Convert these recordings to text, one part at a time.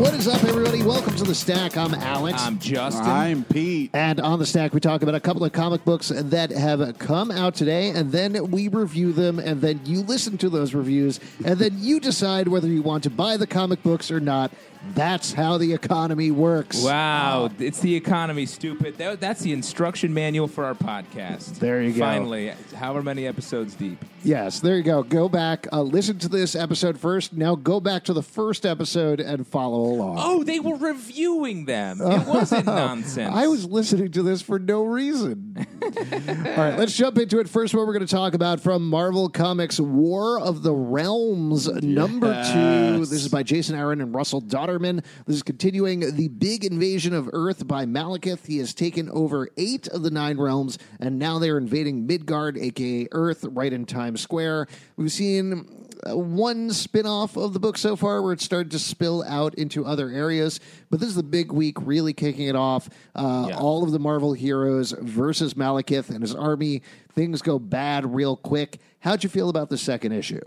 What is up, everybody? Welcome to the Stack. I'm Alex. I'm Justin. I'm Pete. and on the Stack, we talk about a couple of comic books that have come out today, and then we review them, and then you listen to those reviews, and then you decide whether you want to buy the comic books or not. That's how the economy works. Wow, it's the economy, stupid. That, that's the instruction manual for our podcast. There you go. Finally, however many episodes deep. Yes, there you go. Go back, uh, listen to this episode first. Now go back to the first episode and follow along. Oh, they were reviewing them. It wasn't nonsense. I was listening to this for no reason. All right, let's jump into it. First one we're going to talk about from Marvel Comics War of the Realms, number two. This is by Jason Aaron and Russell Dauterman. This is continuing the big invasion of Earth by Malekith. He has taken over eight of the nine realms, and now they're invading Midgard, aka Earth, right in Times Square. We've seen one spin-off of the book so far where it started to spill out into other areas but this is the big week really kicking it off uh, Yeah. all of the marvel heroes versus malekith and his army things go bad real quick how'd you feel about the second issue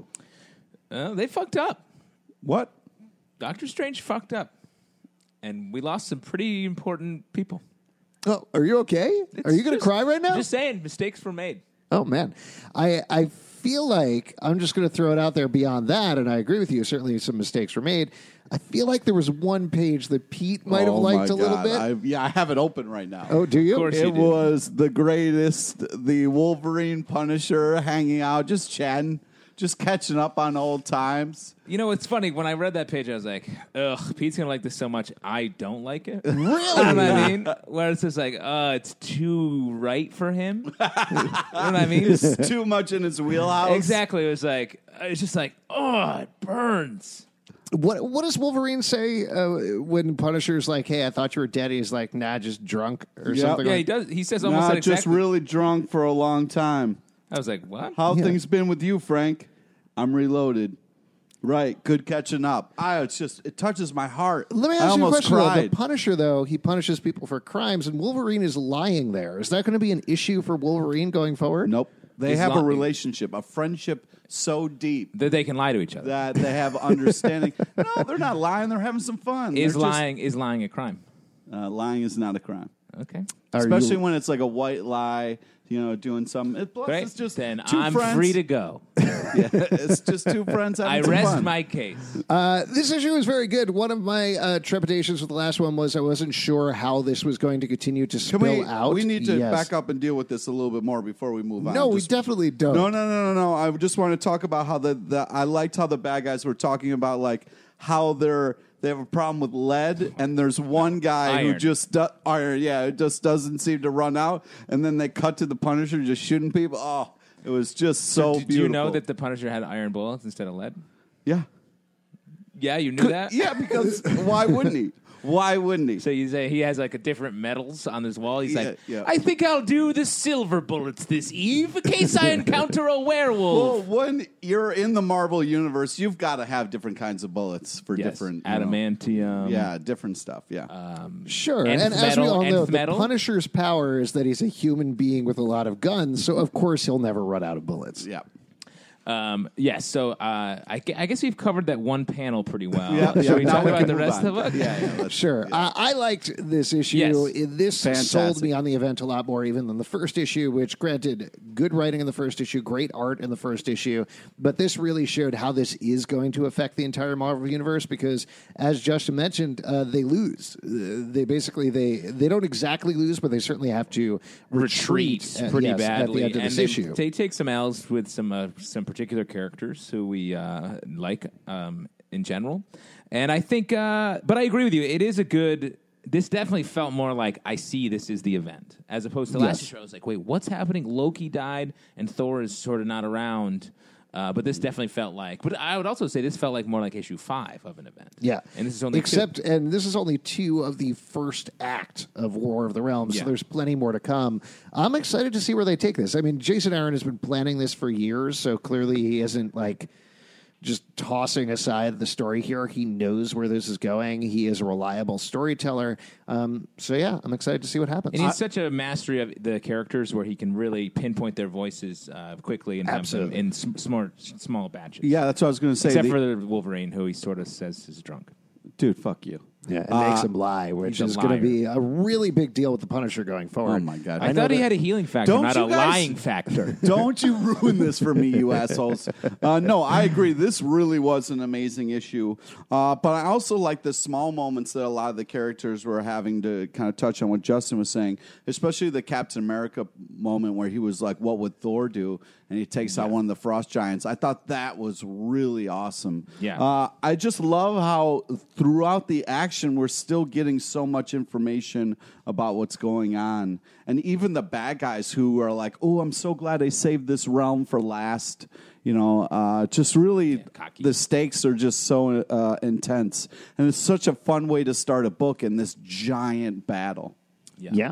Uh, they fucked up. What? Doctor Strange fucked up. And we lost some pretty important people. oh are you okay are you gonna Just- cry right now Just saying, mistakes were made. Oh man, I I feel like I'm just going to throw it out there. Beyond that, and I agree with you. Certainly, some mistakes were made. I feel like there was one page that Pete might have Oh, liked a little bit. I, yeah, I have it open right now. oh, do you? Of course it did. was the greatest. The Wolverine Punisher hanging out, just chatting, just catching up on old times. You know, it's funny. When I read that page, I was like, ugh, Pete's going to like this so much. I don't like it. Really? You know what I mean? Where it's just like, uh, it's too right for him. you know what I mean? It's too much in his wheelhouse. exactly. It was like, it's just like, oh, it burns. What What does Wolverine say uh, when Punisher's like, "Hey, I thought you were dead"? He's like, "Nah, just drunk" or Yep. something. Yeah, like he does. He says almost Not that just really drunk for a long time. I was like, what? How Yeah. things been with you, Frank? I'm reloaded. Right, good catching up. I it's just it touches my heart. Let me I ask you a question. Though. The Punisher, though, he punishes people for crimes, and Wolverine is lying there. Is that going to be an issue for Wolverine going forward? Nope. They He's have a relationship, a friendship so deep That they can lie to each other. that they have understanding. no, they're not lying. They're having some fun. is They're just- lying is lying a crime? uh, lying is not a crime, Okay. Are especially you- when it's like a white lie. You know, doing some. It, plus, Great. it's just then two I'm friends. free to go. Yeah, it's just two friends having I some rest fun. my case. Uh, this issue is very good. One of my uh, trepidations with the last one was I wasn't sure how this was going to continue to Can spill we? out. We need to Yes. back up and deal with this a little bit more before we move on. No, we Just- definitely don't. No, no, no, no, no. I just want to talk about how the, the I liked how the bad guys were talking about like how they're they have a problem with lead, and there's one guy who Iron. just do, iron, yeah, it just doesn't seem to run out, and then they cut to the Punisher just shooting people. Oh, it was just so Did beautiful. you know that the Punisher had iron bullets instead of lead? Yeah, Yeah, you knew that. yeah, because why wouldn't he? Why wouldn't he? So you say he has like a different medals on his wall. He's Yeah, like, yeah. I think I'll do the silver bullets this eve in case I encounter a werewolf. Well, when you're in the Marvel universe, you've got to have different kinds of bullets for Yes, different you know, adamantium. yeah, different stuff. Yeah. Um, sure, Nth and as we metal, all know, nth the metal. Punisher's power is that he's a human being with a lot of guns, so of course he'll never run out of bullets. yeah. Um, yes. So uh, I, gu- I guess we've covered that one panel pretty well. Yeah, Should yeah, we now talk we about can the move rest on. of it? Yeah, yeah. let's- Sure. Uh, I liked this issue. Yes. It- This sold Fantastic. me on the event a lot more even than the first issue, which granted, good writing in the first issue, great art in the first issue, but this really showed how this is going to affect the entire Marvel universe because as Justin mentioned, uh, they lose. Uh, they basically they they don't exactly lose, but they certainly have to retreat, retreat uh, pretty yes, badly. at the end of and this they, issue. they take some L's with some uh, some particular characters who we uh, like um, in general, and I think. Uh, but I agree with you. It is a good. This definitely felt more like I see this is the event as opposed to last Yes. I was like, wait, what's happening? Loki died and Thor is sort of not around. Uh, but this definitely felt like. But I would also say this felt like more like issue five of an event. Yeah, and this is only two. except, and this is only two of the first act of War of the Realms. Yeah. So there's plenty more to come. I'm excited to see where they take this. I mean, Jason Aaron has been planning this for years, so clearly he isn't like just tossing aside the story here. He knows where this is going. He is a reliable storyteller. Um, so yeah, I'm excited to see what happens. And he's such a mastery of the characters where he can really pinpoint their voices uh, quickly and have them Absolutely. in sm- small, small batches. Yeah, that's what I was going to say. Except The- for the Wolverine, who he sort of says is drunk. dude, fuck you. Yeah, it Uh, makes him lie, which is going to be a really big deal with the Punisher going forward. Oh, my God. I, I thought he had a healing factor, not a guys- lying factor. Don't you ruin this for me, you assholes. Uh, no, I agree. This really was an amazing issue. Uh, but I also like the small moments that a lot of the characters were having to kind of touch on what Justin was saying, especially the Captain America moment where he was like, What would Thor do? And he takes out one of the frost giants. I thought that was really awesome. Yeah. Uh, I just love how throughout the action, we're still getting so much information about what's going on. And even the bad guys who are like, oh, I'm so glad I saved this realm for last. You know, uh, just really, cocky. the stakes are just so uh, intense. And it's such a fun way to start a book in this giant battle. Yeah.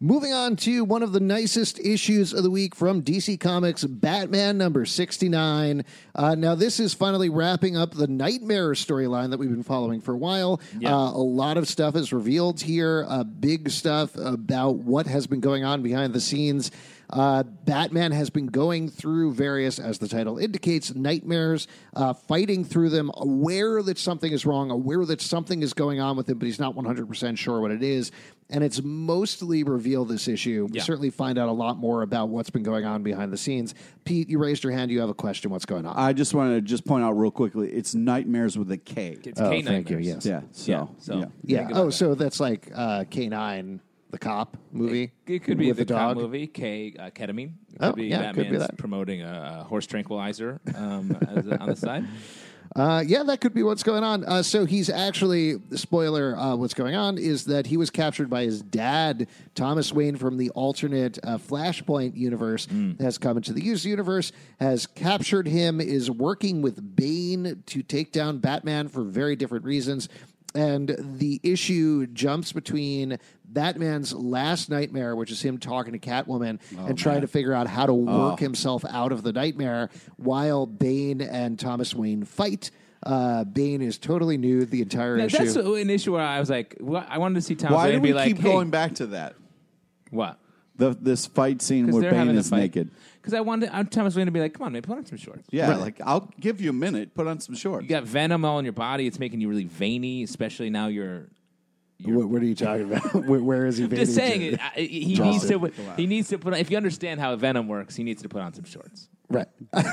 Moving on to one of the nicest issues of the week from DC Comics, Batman number 69. Uh, now, this is finally wrapping up the Nightmare storyline that we've been following for a while. Yeah. Uh, a lot of stuff is revealed here, uh, big stuff about what has been going on behind the scenes. Uh, Batman has been going through various, as the title indicates, nightmares, uh, fighting through them, aware that something is wrong, aware that something is going on with him, but he's not 100% sure what it is. And it's mostly revealed this issue. We Yeah. certainly find out a lot more about what's been going on behind the scenes. Pete, you raised your hand. You have a question. What's going on? I just wanted to just point out real quickly it's Nightmares with a K. It's Oh, K thank you, yes. Yeah. So, Yeah, so- yeah. yeah. think Oh, that. so that's like uh, K9, the cop movie? It could be with the, the cop dog? movie, K uh, ketamine. It Oh, could be yeah, it could be that. promoting a, a horse tranquilizer um, as a, on the side. Uh, yeah, that could be what's going on. Uh, so he's actually, spoiler, uh, what's going on is that he was captured by his dad, Thomas Wayne, from the alternate uh, Flashpoint universe, has come into the use universe, has captured him, is working with Bane to take down Batman for very different reasons. And the issue jumps between Batman's last nightmare, which is him talking to Catwoman and trying to figure out how to work himself out of the nightmare, while Bane and Thomas Wayne fight. Uh, Bane is totally nude the entire Now, issue. that's an issue where I was like, well, I wanted to see Thomas Why Wayne do and be we like, keep hey, going back to that? What? The, this fight scene Because where Bane is naked. Because I wanted I- Thomas Wayne to be like, come on, man, put on some shorts. Yeah, like I'll give you a minute. Put on some shorts. You got venom all in your body. It's making you really veiny, especially now you're. What, what are you talking about? where, where is he? Just saying, I- he needs to. He needs to put. on If you understand how venom works, he needs to put on some shorts. Right.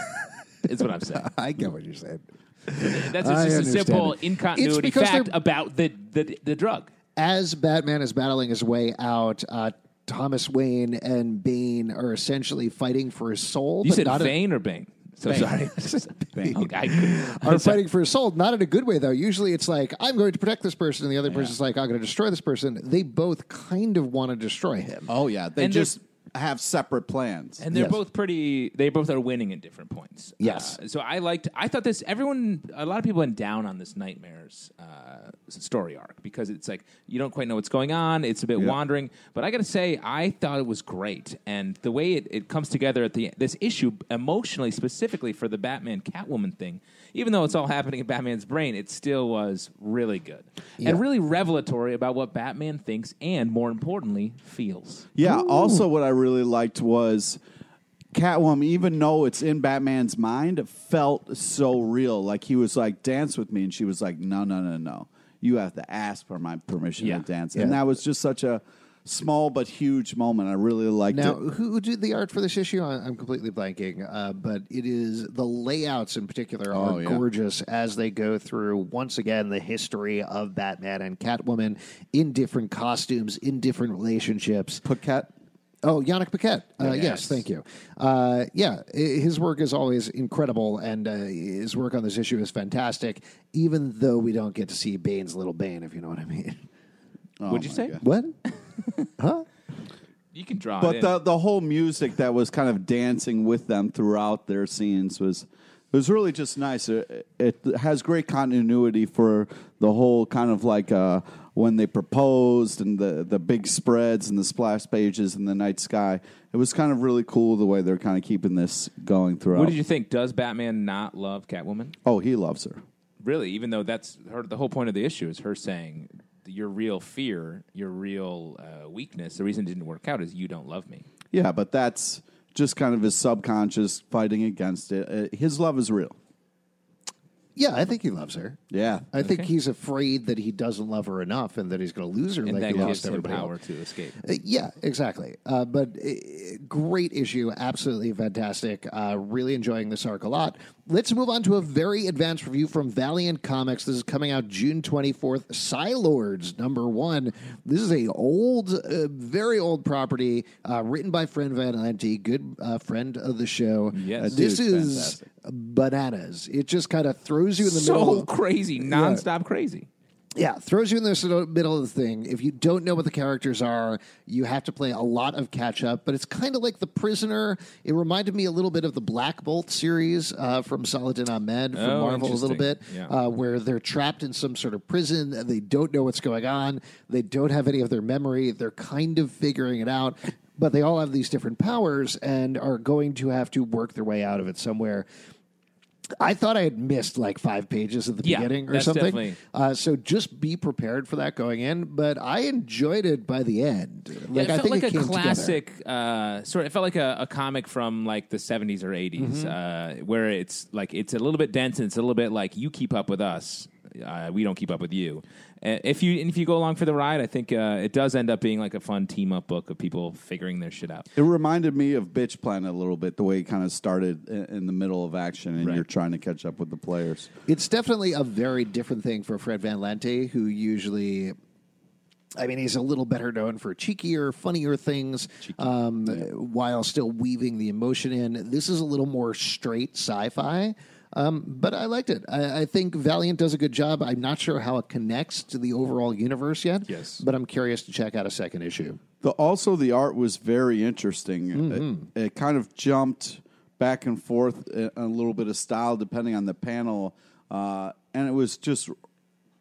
Is what I'm saying. I get what you're saying. That's just a simple it. incontinuity fact about the, the the drug. as Batman is battling his way out, uh, Thomas Wayne and Bane are essentially fighting for his soul. You said Vane or Bane? So Bane. sorry. Okay, I couldn't- are fighting for his soul, not in a good way though. Usually it's like I'm going to protect this person, and the other person's like I'm going to destroy this person. They both kind of want to destroy him. Oh yeah, they And just have separate plans. and they're Yes. both pretty. They both are winning at different points. Yes. Uh, so I liked. I thought this. Everyone. A lot of people went down on this nightmares uh, story arc because it's like you don't quite know what's going on. It's a bit wandering. But I got to say, I thought it was great, and the way it, it comes together at the this issue emotionally, specifically for the Batman Catwoman thing. Even though it's all happening in Batman's brain, it still was really good and really revelatory about what Batman thinks and, more importantly, feels. Yeah. Also, what I really liked was Catwoman. Even though it's in Batman's mind, felt so real. Like he was like, "Dance with me," and she was like, "No, no, no, no. You have to ask for my permission Yeah. to dance." Yeah. And that was just such a small but huge moment. I really liked Now, it. who did the art for this issue? I- I'm completely blanking, uh, but it is the layouts in particular are Oh, yeah. gorgeous as they go through once again the history of Batman and Catwoman in different costumes, in different relationships. Paquette. Oh, Yannick Paquette. Uh, yes. Yes. thank you. Uh, yeah, his work is always incredible, and uh, his work on this issue is fantastic. Even though we don't get to see Bane's little Bane, if you know what I mean. Oh, What'd you say? God. What? huh? You can draw it But in. the the whole music that was kind of dancing with them throughout their scenes was it was really just nice. It, it has great continuity for the whole kind of like uh, when they proposed and the the big spreads and the splash pages and the night sky. It was kind of really cool the way they're kind of keeping this going throughout. What did you think? Does Batman not love Catwoman? oh, he loves her. Really, even though that's her, the whole point of the issue is her saying your real fear, your real uh, weakness. The reason it didn't work out is you don't love me. Yeah, but that's just kind of his subconscious fighting against it. Uh, his love is real. Yeah, I think he loves her. Yeah. I think he's afraid that he doesn't love her enough and that he's going to lose her And like that he gives lost him everybody power else. to escape. Uh, yeah, exactly. Uh, but uh, great issue, absolutely fantastic. Uh, really enjoying this arc a lot. Let's move on to a very advanced review from Valiant Comics. This is coming out June twenty fourth. Psi-Lords number one. This is a old, uh, very old property uh, written by Fred Van good uh, friend of the show. Yes. Uh, this dude's is fantastic. bananas. It just kind of throws you in the middle. So crazy, nonstop crazy. Yeah, throws you in the middle of the thing. If you don't know what the characters are, you have to play a lot of catch up. But it's kind of like The Prisoner. It reminded me a little bit of the Black Bolt series uh, from Saladin Ahmed from Oh, Marvel a little bit. Yeah. uh, where they're trapped in some sort of prison. and They don't know what's going on. They don't have any of their memory. They're kind of figuring it out. But they all have these different powers and are going to have to work their way out of it somewhere. I thought I had missed like five pages at the Yeah, beginning or something. Uh, so just be prepared for that going in. But I enjoyed it by the end. Yeah, it felt like it a classic uh, sort. It felt like a, a comic from like the seventies or 80s Mm-hmm. uh, where it's like it's a little bit dense and it's a little bit like you keep up with us, uh, we don't keep up with you. Uh, if you if you go along for the ride, I think uh, it does end up being like a fun team up book of people figuring their shit out. It reminded me of Bitch Planet a little bit, the way it kind of started in, in the middle of action and Right. you're trying to catch up with the players. It's definitely a very different thing for Fred Van Lente, who usually. I mean, he's a little better known for cheekier, funnier things, um, while still weaving the emotion in. This is a little more straight sci-fi, um, but I liked it. I, I think Valiant does a good job. I'm not sure how it connects to the overall universe yet. Yes. but I'm curious to check out a second issue. The, also, the art was very interesting. Mm-hmm. It, it kind of jumped back and forth a, a little bit of style depending on the panel, uh, and it was just.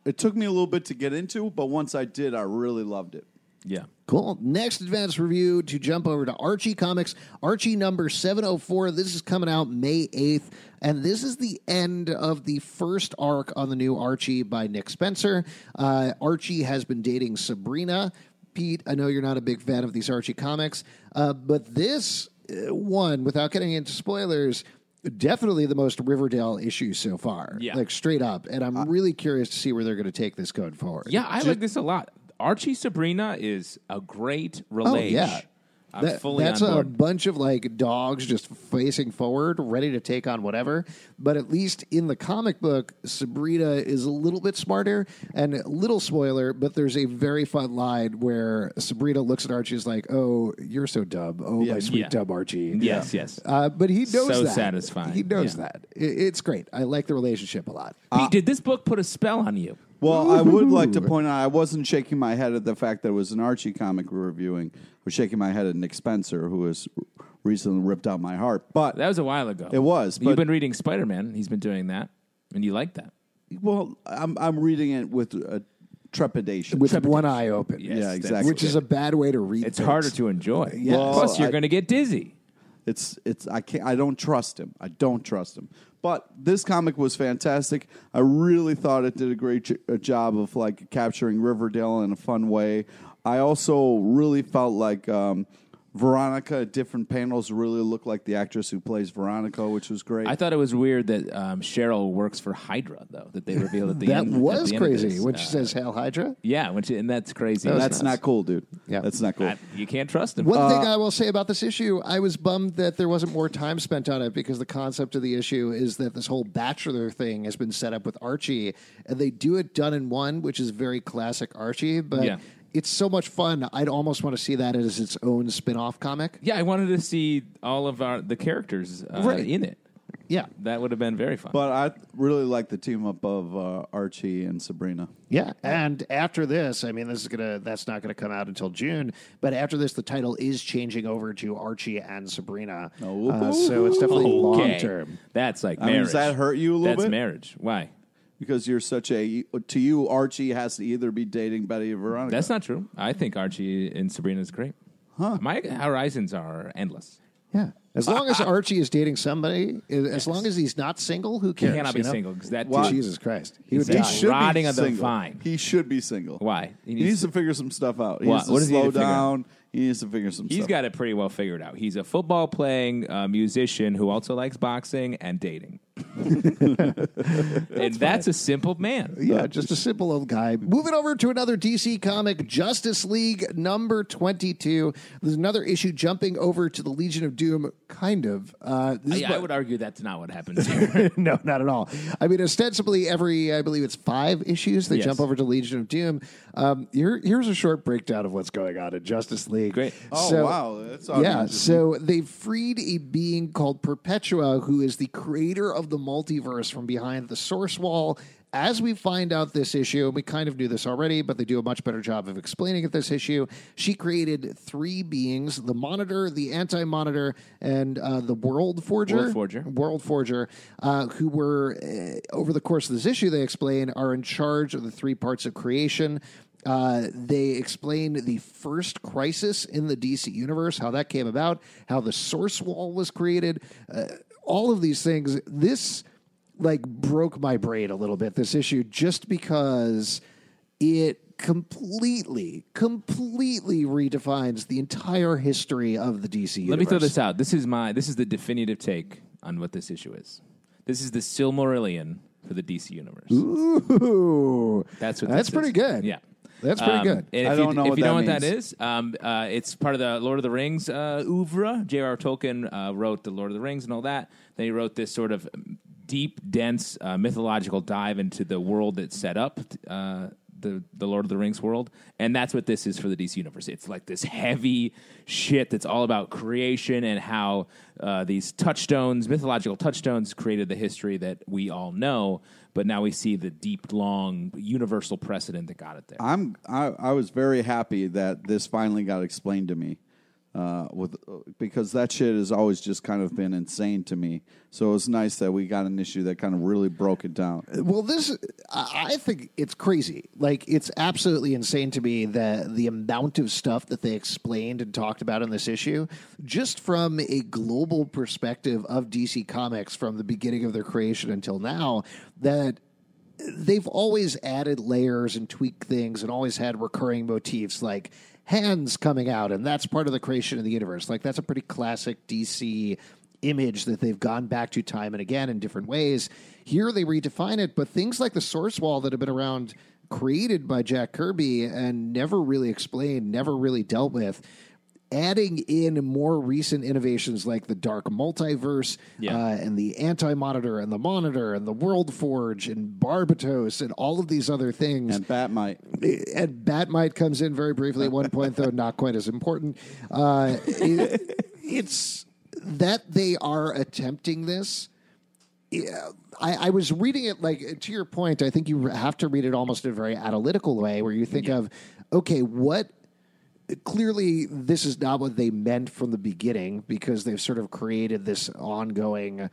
It took me a little bit to get into, but once I did, I really loved it. Yeah. Cool. Next advanced review to jump over to Archie Comics. Archie number 704. This is coming out May 8th. And this is the end of the first arc on the new Archie by Nick Spencer. Uh, Archie has been dating Sabrina. Pete, I know you're not a big fan of these Archie comics, uh, but this uh, one, without getting into spoilers, definitely the most Riverdale issue so far. Yeah. Like straight up. And I'm really curious to see where they're going to take this going forward. Yeah, I like this a lot. Archie Sabrina is a great relation. Oh, yeah. I'm That- fully that's on a board. bunch of like dogs just facing forward, ready to take on whatever. But at least in the comic book, Sabrina is a little bit smarter. And a little spoiler, but there's a very fun line where Sabrina looks at Archie and is like, "Oh, you're so dumb. Oh, my sweet Yeah. dumb Archie." Yes, yes. Uh, but he knows So that. satisfying. He knows Yeah. that. I- it's great. I like the relationship a lot. Pete, did this book put a spell on you? Well, I would like to point out I wasn't shaking my head at the fact that it was an Archie comic we're reviewing. I was shaking my head at Nick Spencer, who has recently ripped out my heart. But That was a while ago. It was, You've been reading Spider Man. He's been doing that, and you like that. well, I'm I'm reading it with uh, trepidation. with one eye open. Yes, Yeah, that's exactly. Which is a bad way to read. It's things. harder to enjoy. Well, Plus, you're I- going to get dizzy. It's it's I can't I don't trust him. I don't trust him. But this comic was fantastic. I really thought it did a great j- a job of like capturing Riverdale in a fun way. I also really felt like um, Veronica at different panels really looked like the actress who plays Veronica, which was great. I thought it was weird that um, Cheryl works for Hydra, though. That they revealed at the That end. at was end crazy this. when Uh, she says "Hail Hydra." "Yeah," when she, and that's crazy. was That's nuts. not cool, dude. Yeah. That's not cool. I- you can't trust him. One thing I will say about this issue, I was bummed that there wasn't more time spent on it because the concept of the issue is that this whole bachelor thing has been set up with Archie, and they do it done in one, which is very classic Archie. But Yeah. It's so much fun. I'd almost want to see that as its own spin-off comic. Yeah, I wanted to see all of our the characters uh, Right. in it. Yeah, That would have been very fun. But I really like the team up of uh, Archie and Sabrina. yeah. And after this, I mean, this is gonna that's not gonna come out until June. But after this, the title is changing over to Archie and Sabrina. Oh. Uh, so it's definitely long term. That's like I mean, marriage. does that hurt you a little bit? That's bit? marriage. Why? Because you're such a to you, Archie has to either be dating Betty or Veronica. That's not true. I think Archie and Sabrina is great. Huh. My horizons are endless. Yeah. As long as Archie is dating somebody, as long as he's not single, who He cares? cannot you be know? single because that Why- dude- Jesus Christ. He would He's die. a- should- rotting on the single. vine. He should be single. Why? He He needs needs, to- to figure some stuff out. He What? needs to What does he need slow to figure out? down. He needs to figure some He's stuff. got it pretty well figured out. He's a football playing uh, musician who also likes boxing and dating. and that's a simple man. Yeah, just a simple old guy. Moving over to another DC comic, Justice League number 22. There's another issue jumping over to the Legion of Doom, kind of. Uh, this I, by- I would argue that's not what happens here. no, not at all. I mean, ostensibly, every, I believe it's five issues, they Yes. jump over to Legion of Doom. Um, here, here's a short breakdown of what's going on in Justice League. Great. Oh, So- wow. That's awesome. yeah, so they freed a being called Perpetua, who is the creator of the multiverse from behind the source wall. As we find out this issue, we kind of knew this already, but they do a much better job of explaining it this issue. She created three beings the Monitor, the Anti Monitor, and uh, the World Forger. World Forger. World Forger, uh, who were, uh, over the course of this issue, they explain, are in charge of the three parts of creation. Uh, they explain the first crisis in the DC universe, how that came about, how the source wall was created, uh, all of these things. This like broke my brain a little bit. This issue, just because it completely, completely redefines the entire history of the DC universe. Let me throw this out. This is my this is the definitive take on what this issue is. This is the Silmarillion for the DC universe. Ooh, That's what that's pretty is. good. Yeah. That's pretty Um, good. and I if don't you, know if what you that know what that means. is, um, uh, it's part of the Lord of the Rings uh, oeuvre. J.R.R. Tolkien uh, wrote the Lord of the Rings and all that. Then he wrote this sort of deep, dense uh, mythological dive into the world that set up uh, the the Lord of the Rings world, and that's what this is for the DC universe. It's like this heavy shit that's all about creation and how uh, these touchstones, mythological touchstones, created the history that we all know. But now we see the deep, long, universal precedent that got it there. I'm I, I was very happy that this finally got explained to me. Uh, with because that shit has always just kind of been insane to me. So it was nice that we got an issue that kind of really broke it down. Well, this I I think it's crazy. Like it's absolutely insane to me that the amount of stuff that they explained and talked about in this issue, just from a global perspective of DC Comics from the beginning of their creation until now, that they've always added layers and tweaked things and always had recurring motifs like hands coming out and that's part of the creation of the universe. Like that's a pretty classic dc image that they've gone back to time and again in different ways. Here they redefine it but things like the source wall that have been around created by jack kirby and never really explained never really dealt with adding in more recent innovations like the dark multiverse Yeah. uh, and the anti monitor and the monitor and the world forge and barbatos and all of these other things And Batmite. and batmite comes in very briefly at one point though not quite as important uh, it- it's that they are attempting this yeah, I, I was reading it like to your point. I think you have to read it almost in a very analytical way, where you think of, okay, what clearly this is not what they meant from the beginning because they've sort of created this ongoing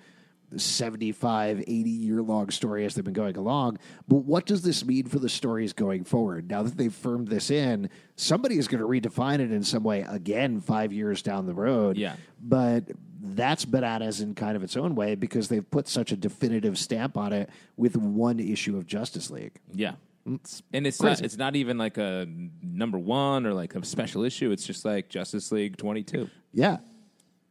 75 80 year long story as they've been going along but what does this mean for the stories going forward now that they've firmed this in somebody is going to redefine it in some way again five years down the road Yeah. but that's bananas in kind of its own way because they've put such a definitive stamp on it with one issue of justice league Yeah. It's And it's crazy. not, it's not even like a number one or like a special issue. It's just like Justice League 22. yeah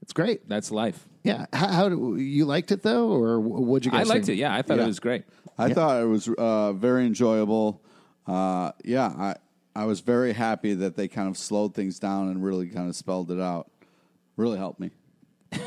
it's great That's life. yeah how, how do, you liked it though or what'd you I liked think? it. Yeah, I thought Yeah. it was great. I thought it was uh, very enjoyable. Uh, yeah, I I was very happy that they kind of slowed things down and really kind of spelled it out. Really helped me.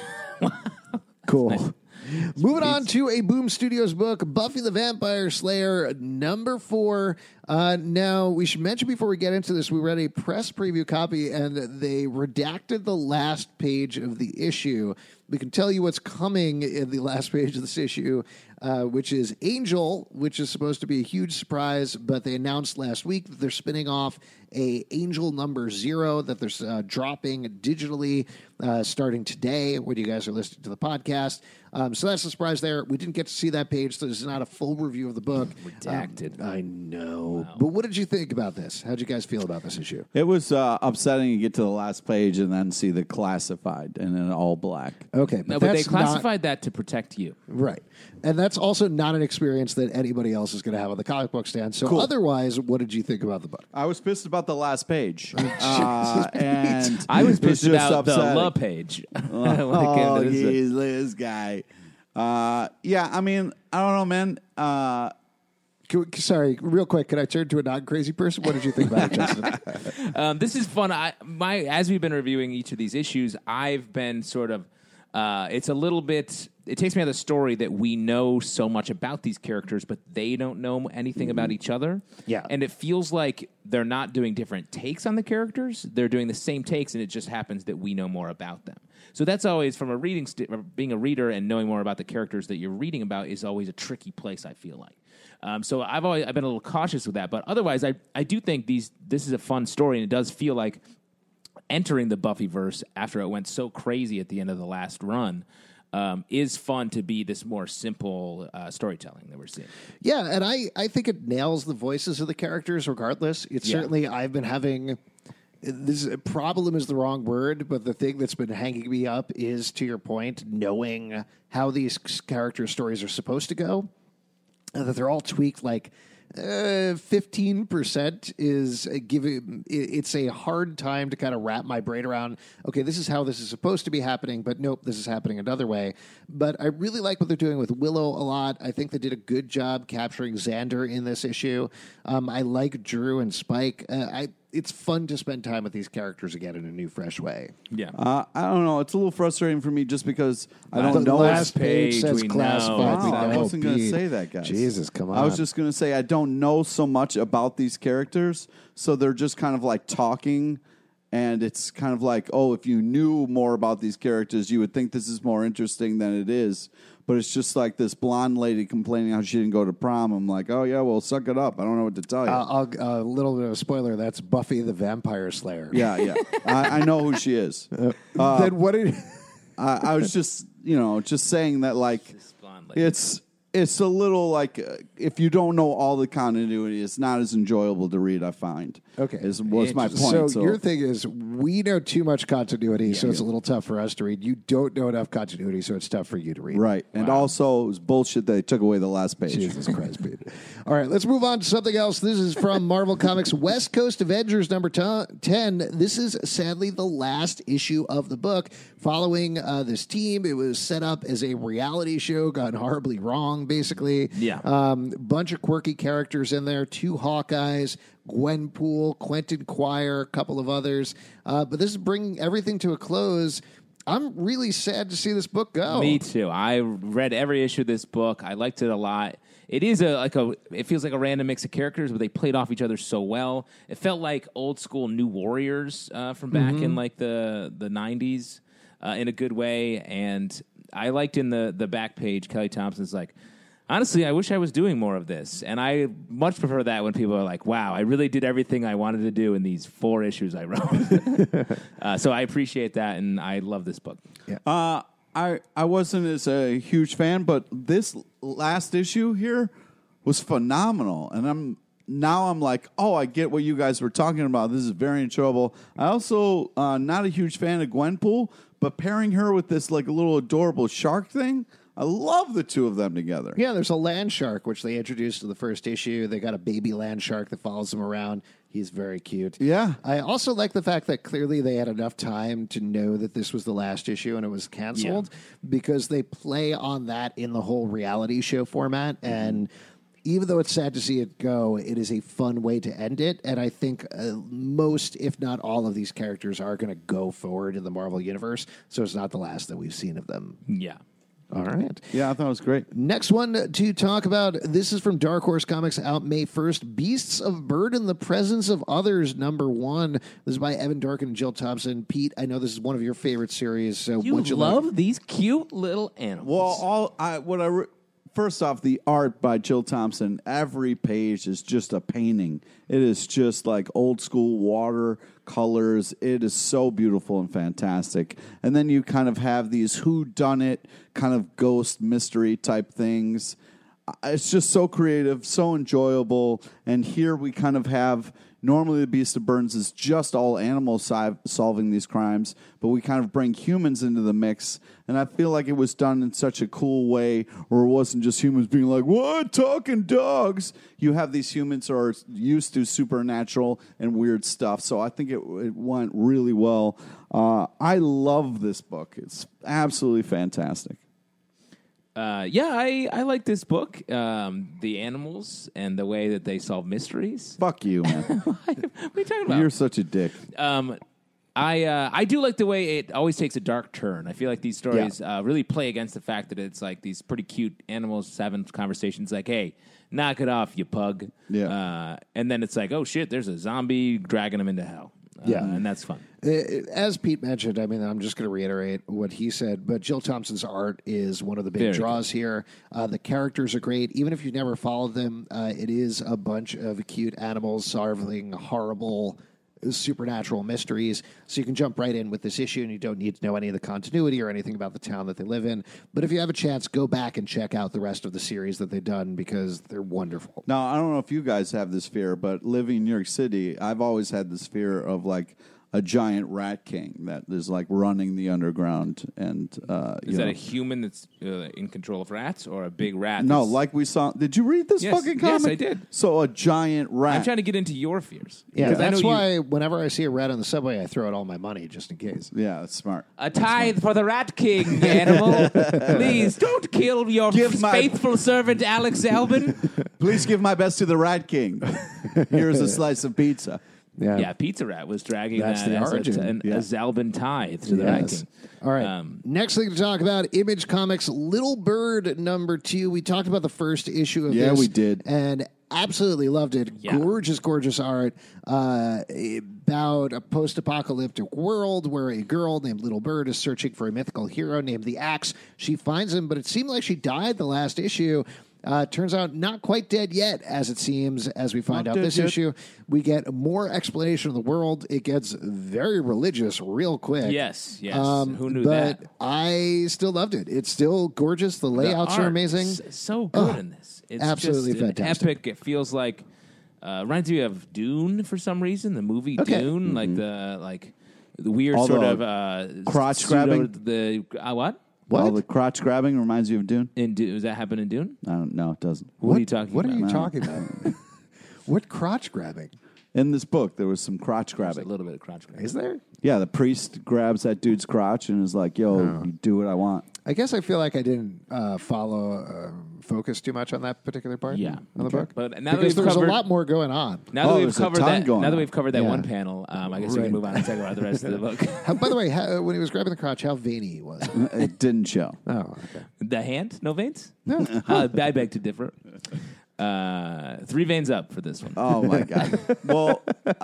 Cool. Moving on to a Boom Studios book, Buffy the Vampire Slayer, number four. Uh, now, we should mention before we get into this, we read a press preview copy and they redacted the last page of the issue. We can tell you what's coming in the last page of this issue, uh, which is Angel, which is supposed to be a huge surprise, but they announced last week that they're spinning off a Angel number zero that they're uh, dropping digitally uh, starting today when you guys are listening to the podcast. Um, so that's the surprise there. We didn't get to see that page, so this is not a full review of the book. Redacted. Um, I know. But what did you think about this? How'd you guys feel about this issue? It was uh, upsetting to get to the last page and then see the classified and then all black. Okay, but No, but they that's not- classified that to protect you. Right. And that's also not an experience that anybody else is going to have on the comic book stand. So, Cool. otherwise, what did you think about the book? I was pissed about the last page, uh, and I was pissed just about the upsetting. love page. when it came to Oh, this. geez, look this guy. Uh, yeah, I mean, I don't know, man. Uh, Can we- Sorry, real quick, can I turn to a non crazy person? What did you think about it, Justin? Um, this is fun. I, my as we've been reviewing each of these issues, I've been sort of. Uh, it's a little bit. It takes me out of the story that we know so much about these characters, but they don't know anything about each other. Yeah. and it feels like they're not doing different takes on the characters. They're doing the same takes, and it just happens that we know more about them. So that's always from a reading, st- being a reader, and knowing more about the characters that you're reading about is always a tricky place. I feel like. Um, so I've always I've been a little cautious with that, but otherwise, I I do think these this is a fun story, and it does feel like entering the Buffyverse after it went so crazy at the end of the last run um, is fun to be this more simple uh, storytelling that we're seeing. Yeah, and I, I think it nails the voices of the characters regardless. It's Yeah. certainly I've been having this problem is the wrong word, but the thing that's been hanging me up is to your point, knowing how these character stories are supposed to go, that they're all tweaked like fifteen percent is uh, giving. It's a hard time to kind of wrap my brain around. Okay, this is how this is supposed to be happening, but nope, this is happening another way. But I really like what they're doing with Willow a lot. I think they did a good job capturing Xander in this issue. Um, I like Dru and Spike. Uh, I. It's fun to spend time with these characters again in a new, fresh way. Yeah. uh, I don't know. It's a little frustrating for me just because I don't The know. last page, page says we know. classified. Wow, We Wow, I know, wasn't going to Pete. say that, guys. Jesus, come on. I was just going to say I don't know so much about these characters, so they're just kind of like talking, and it's kind of like, oh, if you knew more about these characters, you would think this is more interesting than it is. But it's just like this blonde lady complaining how she didn't go to prom. I'm like, oh yeah, well, suck it up. I don't know what to tell you. Uh, I'll, a little bit of a spoiler. That's Buffy the Vampire Slayer. yeah, yeah, I, I know who she is. Uh, then what did? I, I was just, you know, just saying that like blonde lady. it's it's a little like uh, if you don't know all the continuity, it's not as enjoyable to read. I find. Okay. is was my point. So, So, your thing is, we know too much continuity, so it's a little tough for us to read. You don't know enough continuity, so it's tough for you to read. right, and also it was bullshit that they took away the last page. Jesus Christ, Pete. All right, let's move on to something else. This is from Marvel Comics West Coast Avengers number 10. This is sadly the last issue of the book. Following uh, this team, it was set up as a reality show, gone horribly wrong, basically. Yeah. Um, bunch of quirky characters in there, two Hawkeyes, Gwenpool, Quentin Quire, a couple of others. Uh, but this is bringing everything to a close. I'm really sad to see this book go. Me too. I read every issue of this book. I liked it a lot. It is a like a. It feels like a random mix of characters, but they played off each other so well. It felt like old school New Warriors uh, from back in like the the '90s uh, in a good way. And I liked in the the back page, Kelly Thompson's like. Honestly, I wish I was doing more of this, and I much prefer that when people are like, "Wow, I really did everything I wanted to do in these four issues I wrote." uh, so I appreciate that, and I love this book. Uh, I I wasn't as a huge fan, but this last issue here was phenomenal, and I'm now I'm like, oh, I get what you guys were talking about. This is very enjoyable. I also uh, not a huge fan of Gwenpool, but pairing her with this like a little adorable shark thing, I love the two of them together. Yeah, there's a land shark, which they introduced in the first issue. They got a baby land shark that follows them around. He's very cute. Yeah. I also like the fact that clearly they had enough time to know that this was the last issue and it was canceled because they play on that in the whole reality show format. And even though it's sad to see it go, it is a fun way to end it. And I think uh, most, if not all, of these characters are going to go forward in the Marvel Universe. So it's not the last that we've seen of them. Yeah. All right. Yeah, I thought it was great. Next one to talk about. This is from Dark Horse Comics, out May 1st. Beasts of Burden, The Presence of Others, number one. This is by Evan Dorkin and Jill Thompson. Pete, I know this is one of your favorite series. So You what'd you love like? these cute little animals. Well, all I what I re- first off the art by Jill Thompson. Every page is just a painting. It is just like old school water colors. It is so beautiful and fantastic. And then you kind of have these who done it kind of ghost mystery type things. Uh, It's just so creative, so enjoyable. And here we kind of have normally the Beasts of Burden is just all animals si- solving these crimes, but we kind of bring humans into the mix. And I feel like it was done in such a cool way, where it wasn't just humans being like, "What talking dogs?" You have these humans who are used to supernatural and weird stuff. So I think it, it went really well. Uh, I love this book. It's absolutely fantastic. Uh, yeah, I, I like this book. Um, the animals and the way that they solve mysteries. Fuck you, man. what are you talking about? You're such a dick. um, I uh, I do like the way it always takes a dark turn. I feel like these stories uh, really play against the fact that it's like these pretty cute animals having conversations like, "Hey, knock it off, you pug." Yeah. Uh, and then it's like, "Oh shit, there's a zombie dragging them into hell." Uh, Yeah. and that's fun. Uh, As Pete mentioned, I mean, I'm just going to reiterate what he said, but Jill Thompson's art is one of the big Very draws here. Uh, the characters are great. Even if you've never followed them, uh, it is a bunch of cute animals solving horrible supernatural mysteries. So you can jump right in with this issue and you don't need to know any of the continuity or anything about the town that they live in. But if you have a chance, go back and check out the rest of the series that they've done because they're wonderful. Now, I don't know if you guys have this fear, but living in New York City, I've always had this fear of like a giant rat king that is like running the underground. And uh, Is you that know. a human that's uh, in control of rats or a big rat? no? that's- Like we saw. Did you read this Yes. fucking Yes, comic? I did. So a giant rat. I'm trying to get into your fears. Yeah, Because I that's know you- why whenever I see a rat on the subway, I throw out all my money just in case. yeah, that's smart. A tithe for the Rat King, animal. Please don't kill your Give my- faithful servant, Alex Zalben. Please give my best to the rat king. Here's a slice of pizza. Yeah, Pizza Rat was dragging That's that the as origin. A, an, Yeah. a Zalben tithe to the Rat Yes. King. All right. Um, Next thing to talk about Image Comics Little Bird number two. We talked about the first issue of Yeah, this. we did. And absolutely loved it. Yeah. Gorgeous, gorgeous art uh, about a post apocalyptic world where a girl named Little Bird is searching for a mythical hero named the Axe. She finds him, but it seemed like she died the last issue. Uh, turns out not quite dead yet, as it seems, as we find Not out dead this yet. issue. We get more explanation of the world. It gets very religious real quick. yes, yes. Um, Who knew but that? I still loved it. It's still gorgeous. The The layouts are amazing. is So good in this. It's absolutely just fantastic. epic. It feels like uh, reminds me of Dune for some reason. The movie Okay. Dune, like the like the weird Mm-hmm. All sort the of uh, crotch pseudo- grabbing? The uh, what? All the crotch grabbing reminds you of Dune. In Dune, does that happen in Dune? I don't know. It doesn't. What, are you talking about? What about? are you talking about? what crotch grabbing In this book, there was some crotch There's grabbing. a little bit of crotch grabbing. is there? Yeah, the priest grabs that dude's crotch and is like, "Yo, Oh. you do what I want." I guess I feel like I didn't uh, follow uh, focus too much on that particular part. Yeah. of the book. But now that because we've there's covered- a lot more going on. Now that Oh, we've there's a covered ton that, going now that on. we've covered that Yeah. one panel, um, I guess we Right. can move on and talk about the rest of the book. How, by the way, how, when he was grabbing the crotch, how veiny he was. it didn't show. oh, okay. the hand, no veins. No, uh, I beg to differ. Uh, three veins up for this one. Oh my god. well,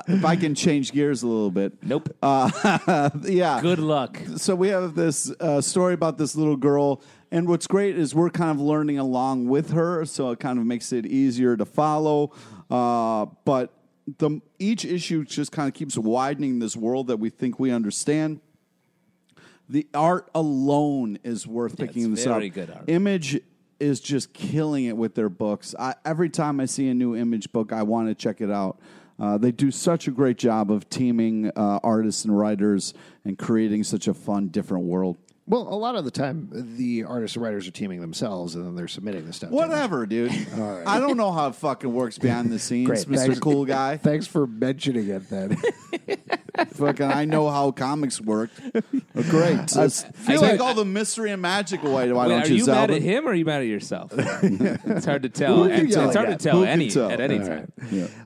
if I can change gears a little bit. Nope. Uh, yeah. Good luck. So we have this uh, story about this little girl, and what's great is we're kind of learning along with her, so it kind of makes it easier to follow. Uh, but the each issue just kind of keeps widening this world that we think we understand. The art alone is worth Yeah, picking it's this very up. good art. Image is just killing it with their books. I, every time I see a new Image book, I want to check it out. Uh, they do such a great job of teaming uh, artists and writers and creating such a fun, different world. Well, a lot of the time, the artists and writers are teaming themselves, and then they're submitting the stuff. Whatever, dude. I don't know how it fucking works behind the scenes, Great. Mr. Thanks. Cool Guy. Thanks for mentioning it. Then fucking, I know how comics work. Great. Let's I take like- all the mystery and magic away. Why Wait, don't are you, you mad Zalben? at him or are you mad at yourself? it's hard to tell. Who It's, yell it's like hard that? to tell Who any tell? at any All time.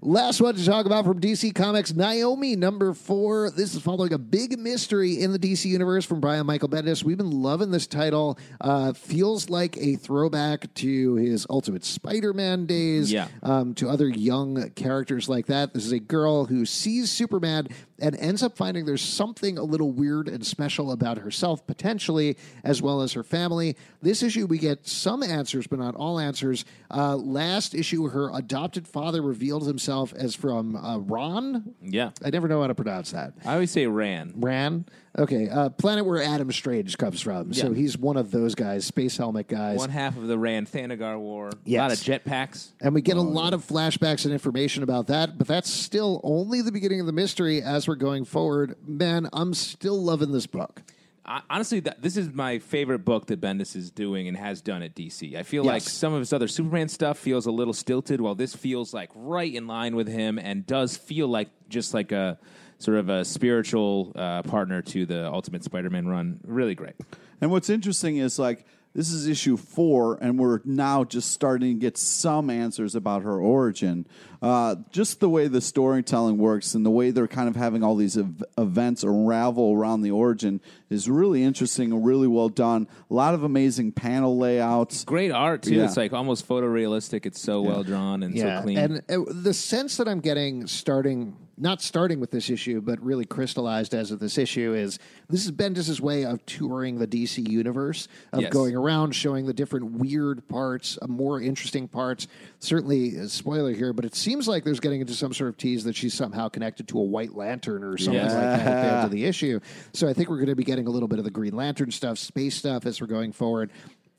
Last one to talk about from DC Comics, Naomi number four. This is following a big mystery in the DC universe from Brian Michael Bendis. We've been loving this title. Uh, feels like a throwback to his Ultimate Spider-Man days. Yeah. Um, to other young characters like that. This is a girl who sees Superman and ends up finding there's something a little weird and special about herself potentially, as well as her family. This issue we get some answers, but not all answers. Uh, last issue, her adopted father revealed himself as from uh, Ron. Yeah. I never know how to pronounce that. I always say ran. Ran. Okay, uh, planet where Adam Strange comes from. So he's one of those guys, space helmet guys. One half of the Rann Thanagar War. Yes. A lot of jetpacks. And we get a lot of flashbacks and information about that, but that's still only the beginning of the mystery as we're going forward. Man, I'm still loving this book. I, honestly, that, this is my favorite book that Bendis is doing and has done at DC. I feel like some of his other Superman stuff feels a little stilted, while this feels like right in line with him and does feel like just like a sort of a spiritual uh, partner to the Ultimate Spider-Man run. Really great. And what's interesting is like this is issue four, and we're now just starting to get some answers about her origin. Uh, just the way the storytelling works and the way they're kind of having all these ev- events unravel around the origin is really interesting and really well done. A lot of amazing panel layouts. Great art too. Yeah. It's like almost photorealistic. It's so well drawn and so clean. And uh, the sense that I'm getting starting, not starting with this issue, but really crystallized as of this issue is this is Bendis's way of touring the DC universe, of Yes. going around showing the different weird parts, uh, more interesting parts. Certainly, a spoiler here, but it seems like there's getting into some sort of tease that she's somehow connected to a White Lantern or something Yes. like that at the end of the issue. So I think we're going to be getting a little bit of the Green Lantern stuff, space stuff as we're going forward.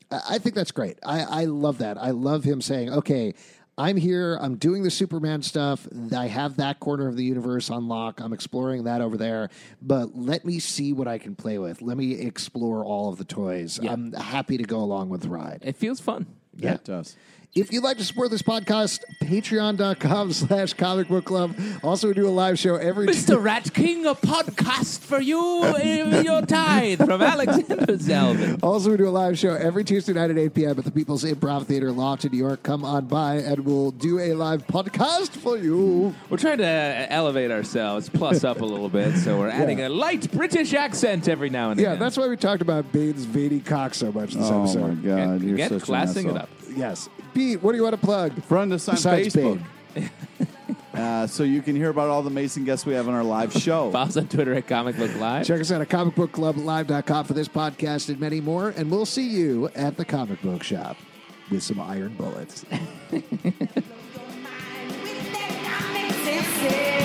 I I think that's great. I, I love that. I love him saying, okay, I'm here. I'm doing the Superman stuff. I have that corner of the universe on lock. I'm exploring that over there. But let me see what I can play with. Let me explore all of the toys. I'm happy to go along with the ride. it feels fun. Yeah, it does. If you'd like to support this podcast, patreon.com slash comic book club. Also, we do a live show every Mr. Rat King, a podcast for you in your tithe from Alexander Zalben. Also, we do a live show every Tuesday night at 8 p.m. at the People's Improv Theater, Lofton, New York. Come on by and we'll do a live podcast for you. We're trying to uh, elevate ourselves, plus up a little bit, so we're adding Yeah. a light British accent every now and then. Yeah, that's why we talked about Bane's veiny cock so much this Oh my episode. god, Get, you're get such classing an it up. Yes. Pete, what do you want to plug? Friend us on Besides Facebook. Bane. Uh, so you can hear about all the amazing guests we have on our live show. Follow us on Twitter at Comic Book Live. Check us out at comicbookclublive.com for this podcast and many more. And we'll see you at the comic book shop with some iron bullets.